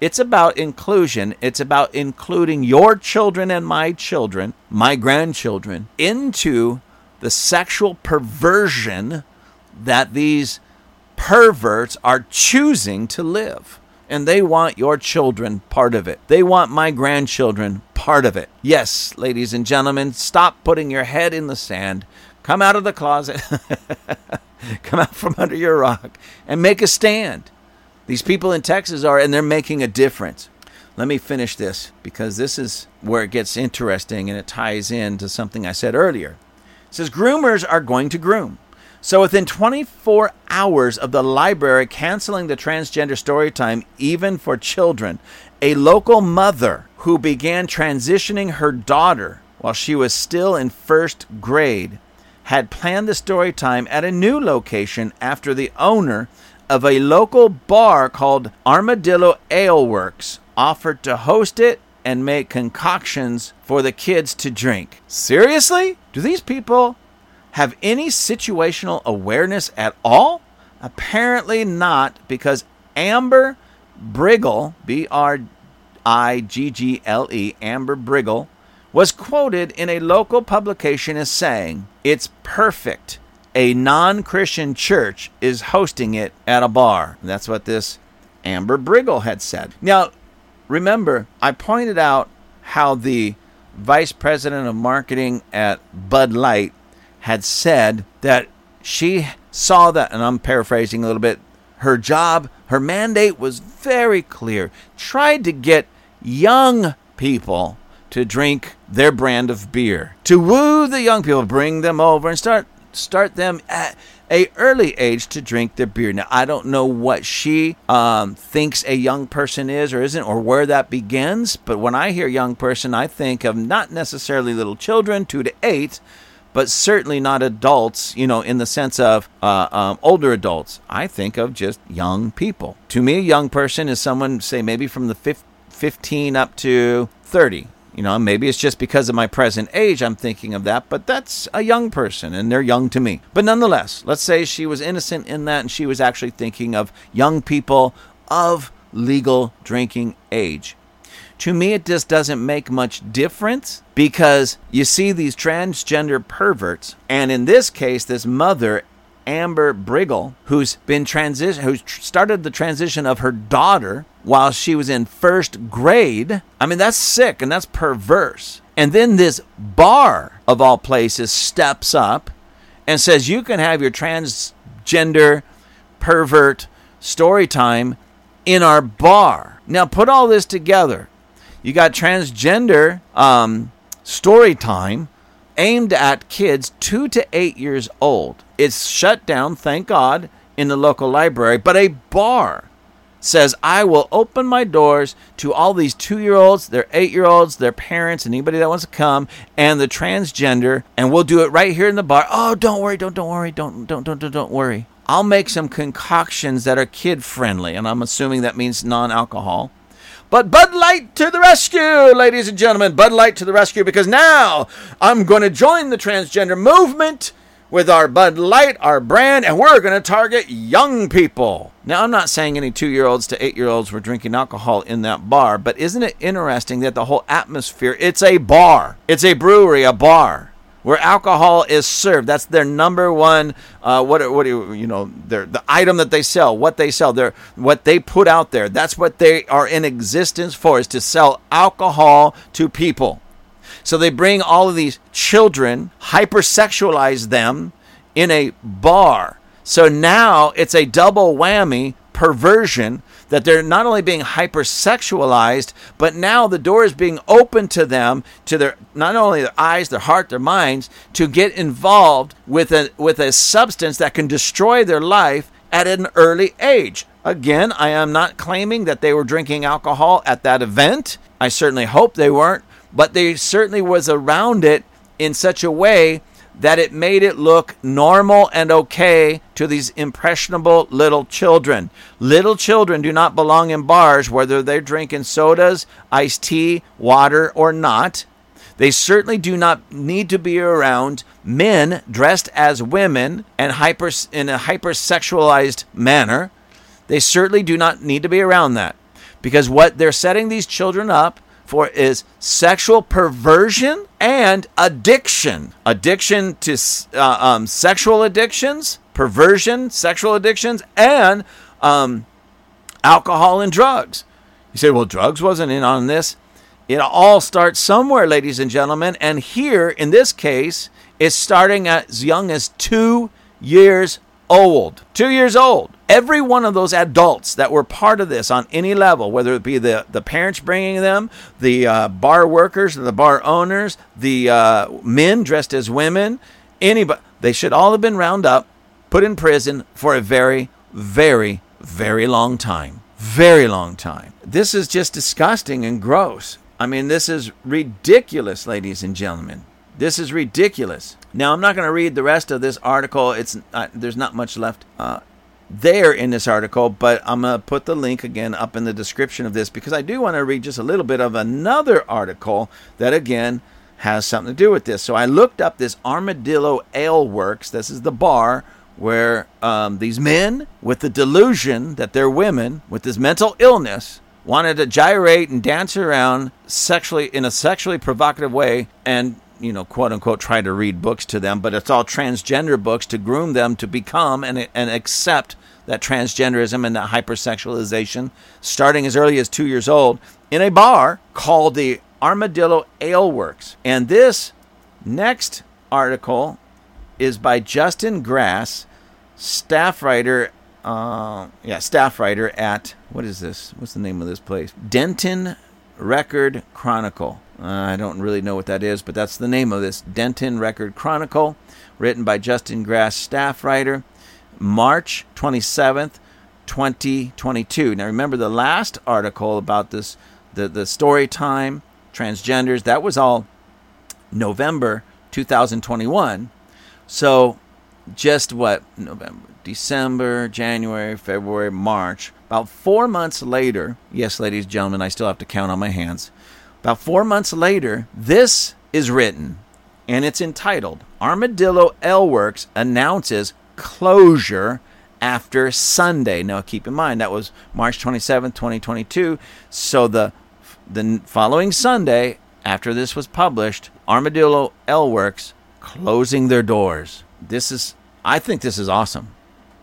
It's about inclusion. It's about including your children and my children, my grandchildren, into the sexual perversion that these perverts are choosing to live. And they want your children part of it. They want my grandchildren part of it. Yes, ladies and gentlemen, stop putting your head in the sand. Come out of the closet. [LAUGHS] Come out from under your rock and make a stand. These people in Texas are, and they're making a difference. Let me finish this because this is where it gets interesting and it ties in to something I said earlier. It says groomers are going to groom. So within 24 hours of the library canceling the transgender story time, even for children, a local mother who began transitioning her daughter while she was still in first grade had planned the story time at a new location after the owner of a local bar called Armadillo Ale Works offered to host it and make concoctions for the kids to drink. Seriously? Do these people have any situational awareness at all? Apparently not, because Amber Briggle, B R I G G L E, Amber Briggle, was quoted in a local publication as saying, It's perfect a non Christian church is hosting it at a bar. That's what this Amber Briggle had said. Now, remember, I pointed out how the vice president of marketing at Bud Light had said that she saw that, and I'm paraphrasing a little bit, her job, her mandate was very clear. Tried to get young people to drink their brand of beer. To woo the young people, bring them over and start start them at a early age to drink their beer. Now, I don't know what she um, thinks a young person is or isn't, or where that begins. But when I hear young person, I think of not necessarily little children, two to eight, but certainly not adults. You know, in the sense of uh, um, older adults. I think of just young people. To me, a young person is someone, say, maybe from the 15 up to 30 You know, maybe it's just because of my present age I'm thinking of that, but that's a young person and they're young to me. But nonetheless, let's say she was innocent in that and she was actually thinking of young people of legal drinking age. To me, it just doesn't make much difference because you see these transgender perverts, and in this case, this mother Amber Briggle, who's been transition, who started the transition of her daughter while she was in first grade. I mean, that's sick and that's perverse. And then this bar of all places steps up and says you can have your transgender pervert story time in our bar. Now, put all this together. You got transgender um, story time aimed at kids two to eight years old. It's shut down, thank God, in the local library, but a bar says, I will open my doors to all these two year olds, their eight year olds, their parents, and anybody that wants to come, and the transgender, and we'll do it right here in the bar. Oh, don't worry, don't, don't worry, don't, don't, don't, don't, don't worry. I'll make some concoctions that are kid friendly, and I'm assuming that means non alcohol. But Bud Light to the rescue, ladies and gentlemen. Bud Light to the rescue because now I'm going to join the transgender movement with our Bud Light, our brand, and we're going to target young people. Now, I'm not saying any two year olds to eight year olds were drinking alcohol in that bar, but isn't it interesting that the whole atmosphere, it's a bar, it's a brewery, a bar where alcohol is served. That's their number one. Uh, what what do you, you know? Their the item that they sell, what they sell, their what they put out there. That's what they are in existence for is to sell alcohol to people. So they bring all of these children, hypersexualize them in a bar. So now it's a double whammy perversion that they're not only being hypersexualized, but now the door is being opened to them, to their not only their eyes, their heart, their minds, to get involved with a with a substance that can destroy their life at an early age. Again, I am not claiming that they were drinking alcohol at that event. I certainly hope they weren't, but they certainly was around it in such a way that it made it look normal and okay to these impressionable little children. Little children do not belong in bars, whether they're drinking sodas, iced tea, water, or not. They certainly do not need to be around men dressed as women and hyper, in a hypersexualized manner. They certainly do not need to be around that. Because what they're setting these children up for is sexual perversion and addiction. Addiction to uh, um, sexual addictions, perversion, sexual addictions, and um, alcohol and drugs. You say, well, drugs wasn't in on this. It all starts somewhere, ladies and gentlemen. And here, in this case, it's starting as young as two years old. Two years old every one of those adults that were part of this on any level, whether it be the, the parents bringing them, the uh, bar workers, and the bar owners, the uh, men dressed as women, anybody, they should all have been round up, put in prison for a very, very, very long time. Very long time. This is just disgusting and gross. I mean, this is ridiculous, ladies and gentlemen. This is ridiculous. Now, I'm not going to read the rest of this article. It's uh, there's not much left. Uh, there in this article, but I'm going to put the link again up in the description of this because I do want to read just a little bit of another article that again has something to do with this. So I looked up this Armadillo Ale Works. This is the bar where um, these men with the delusion that they're women with this mental illness wanted to gyrate and dance around sexually in a sexually provocative way and you know, quote unquote, try to read books to them, but it's all transgender books to groom them to become and, and accept that transgenderism and that hypersexualization, starting as early as two years old, in a bar called the Armadillo Ale Works. And this next article is by Justin Grase, staff writer. Uh, yeah, staff writer at what is this? What's the name of this place? Denton Record Chronicle. Uh, I don't really know what that is, but that's the name of this Denton Record Chronicle, written by Justin Grase, staff writer, March 27th, 2022. Now, remember the last article about this, the, the story time, transgenders, that was all November 2021. So, just what? November, December, January, February, March. About four months later, yes, ladies and gentlemen, I still have to count on my hands About four months later, this is written, and it's entitled Armadillo Ale Works announces closure after Sunday. Now, keep in mind that was March 27th, 2022. So the the following Sunday, after this was published, Armadillo Ale Works closing their doors. This is, I think, this is awesome.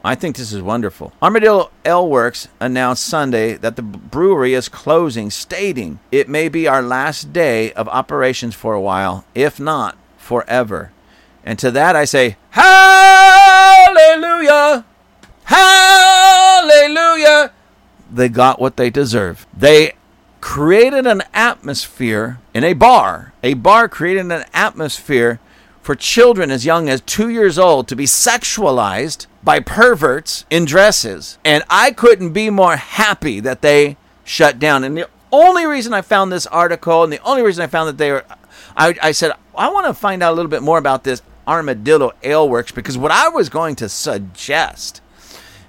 I think this is wonderful. Armadillo Ale Works announced Sunday that the brewery is closing, stating it may be our last day of operations for a while, if not forever. And to that I say, Hallelujah! Hallelujah! They got what they deserve. They created an atmosphere in a bar. A bar created an atmosphere for children as young as two years old to be sexualized by perverts in dresses. And I couldn't be more happy that they shut down. And the only reason I found this article and the only reason I found that they were, I, I said, I want to find out a little bit more about this Armadillo Ale Works because what I was going to suggest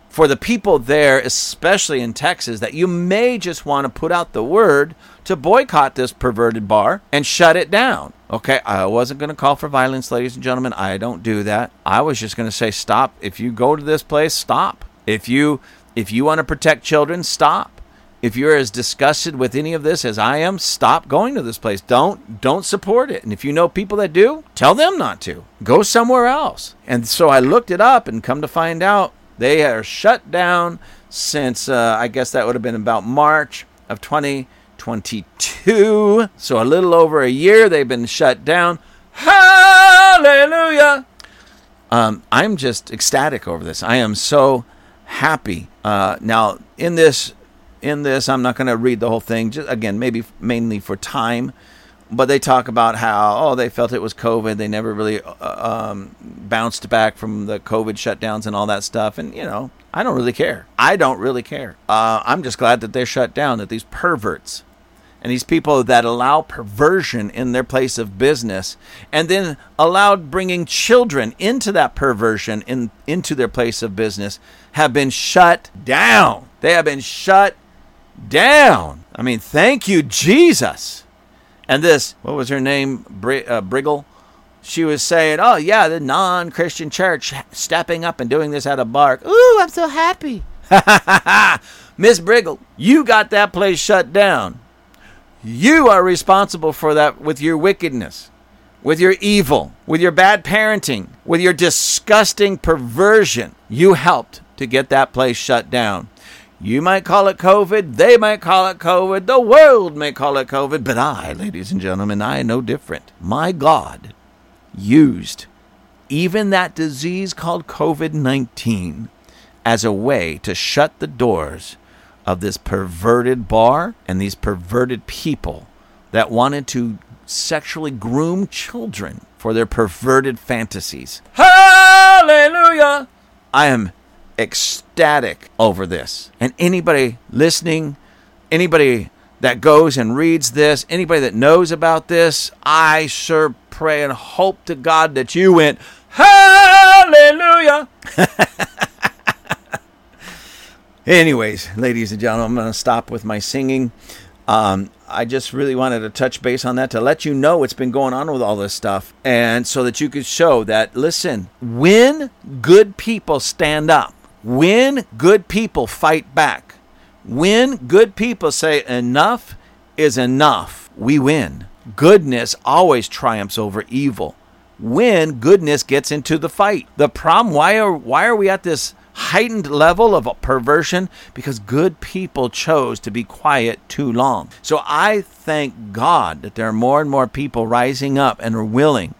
for the people there, especially in Texas, that you may just want to put out the word to boycott this perverted bar and shut it down. Okay, I wasn't going to call for violence, ladies and gentlemen. I don't do that. I was just going to say stop. If you go to this place, stop. If you if you want to protect children, stop. If you're as disgusted with any of this as I am, stop going to this place. Don't don't support it. And if you know people that do, tell them not to. Go somewhere else. And so I looked it up and come to find out they are shut down since uh, I guess that would have been about March of 20 22. So a little over a year they've been shut down. Hallelujah. Um, I'm just ecstatic over this. I am so happy. Uh, now in this, in this, I'm not going to read the whole thing. Just again, maybe mainly for time, but they talk about how oh they felt it was COVID. They never really uh, um, bounced back from the COVID shutdowns and all that stuff. And you know, I don't really care. I don't really care. Uh, I'm just glad that they're shut down. That these perverts and these people that allow perversion in their place of business and then allowed bringing children into that perversion in, into their place of business have been shut down. They have been shut down. I mean, thank you, Jesus. And this, what was her name? Br- uh, Briggle? She was saying, oh, yeah, the non Christian church stepping up and doing this at a bar. Ooh, I'm so happy. [LAUGHS] Miss Briggle, you got that place shut down. You are responsible for that with your wickedness, with your evil, with your bad parenting, with your disgusting perversion. You helped to get that place shut down. You might call it COVID, they might call it COVID, the world may call it COVID, but I, ladies and gentlemen, I know different. My God used even that disease called COVID 19 as a way to shut the doors of this perverted bar and these perverted people that wanted to sexually groom children for their perverted fantasies. Hallelujah! I am ecstatic over this. And anybody listening, anybody that goes and reads this, anybody that knows about this, I sure pray and hope to God that you went, Hallelujah! [LAUGHS] Anyways, ladies and gentlemen, I'm going to stop with my singing. Um, I just really wanted to touch base on that to let you know what's been going on with all this stuff, and so that you could show that, listen, when good people stand up, when good people fight back, when good people say enough is enough, we win. Goodness always triumphs over evil. When goodness gets into the fight. The problem, why are why are we at this heightened level of perversion because good people chose to be quiet too long. So I thank God that there are more and more people rising up and are willing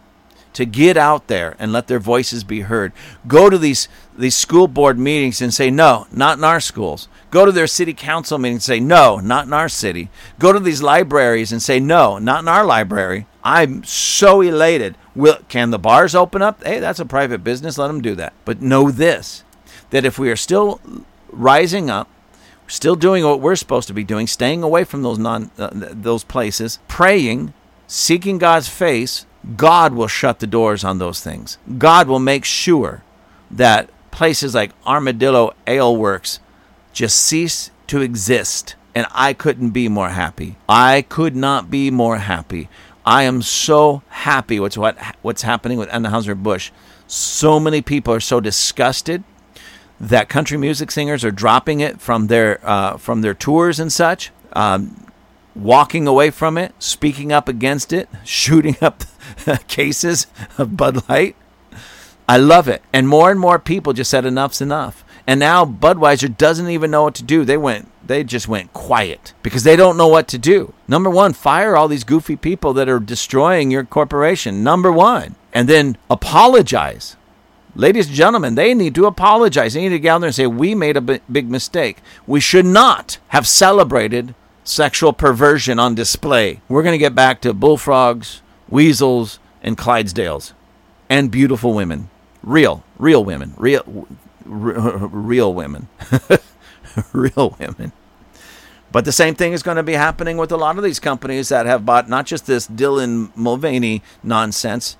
to get out there and let their voices be heard. Go to these these school board meetings and say no, not in our schools. Go to their city council meetings and say no, not in our city. Go to these libraries and say no, not in our library. I'm so elated. Will can the bars open up? Hey, that's a private business. Let them do that. But know this: that if we are still rising up, still doing what we're supposed to be doing, staying away from those non uh, those places, praying, seeking God's face, God will shut the doors on those things. God will make sure that places like Armadillo Ale Works just cease to exist. And I couldn't be more happy. I could not be more happy. I am so happy with what what's happening with Anheuser-Busch. So many people are so disgusted that country music singers are dropping it from their uh, from their tours and such, um, walking away from it, speaking up against it, [LAUGHS] shooting up [LAUGHS] cases of Bud Light. I love it, and more and more people just said enough's enough. And now Budweiser doesn't even know what to do. They went they just went quiet because they don't know what to do. Number 1, fire all these goofy people that are destroying your corporation. Number 1, and then apologize. Ladies and gentlemen, they need to apologize. They need to get out there and say, We made a big mistake. We should not have celebrated sexual perversion on display. We're going to get back to bullfrogs, weasels, and Clydesdales, and beautiful women. Real, real women. Real, [LAUGHS] real women. [LAUGHS] real women. But the same thing is going to be happening with a lot of these companies that have bought not just this Dylan Mulvaney nonsense,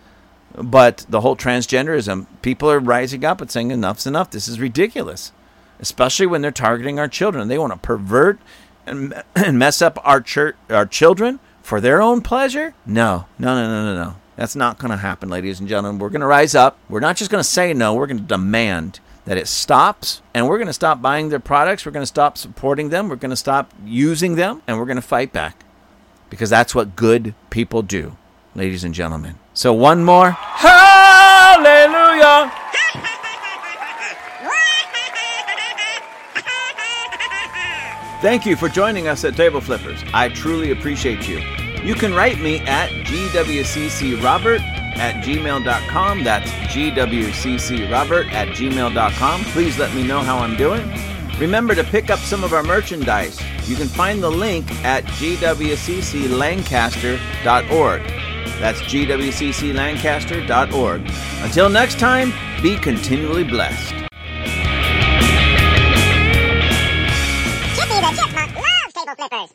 but the whole transgenderism. People are rising up and saying enough's enough. This is ridiculous, especially when they're targeting our children. They want to pervert and, [CLEARS THROAT] and mess up our church, our children for their own pleasure. No, no, no, no, no, no. That's not going to happen, ladies and gentlemen. We're going to rise up. We're not just going to say no. We're going to demand that it stops and we're going to stop buying their products. We're going to stop supporting them. We're going to stop using them and we're going to fight back because that's what good people do, ladies and gentlemen. So, one more. Hallelujah. [LAUGHS] Thank you for joining us at Table Flippers. I truly appreciate you. You can write me at gwccrobert at gmail.com. That's gwccrobert at gmail.com. Please let me know how I'm doing. Remember to pick up some of our merchandise. You can find the link at gwcclancaster.org. That's gwcclancaster.org. Until next time, be continually blessed. The Chipmunk loves table flippers.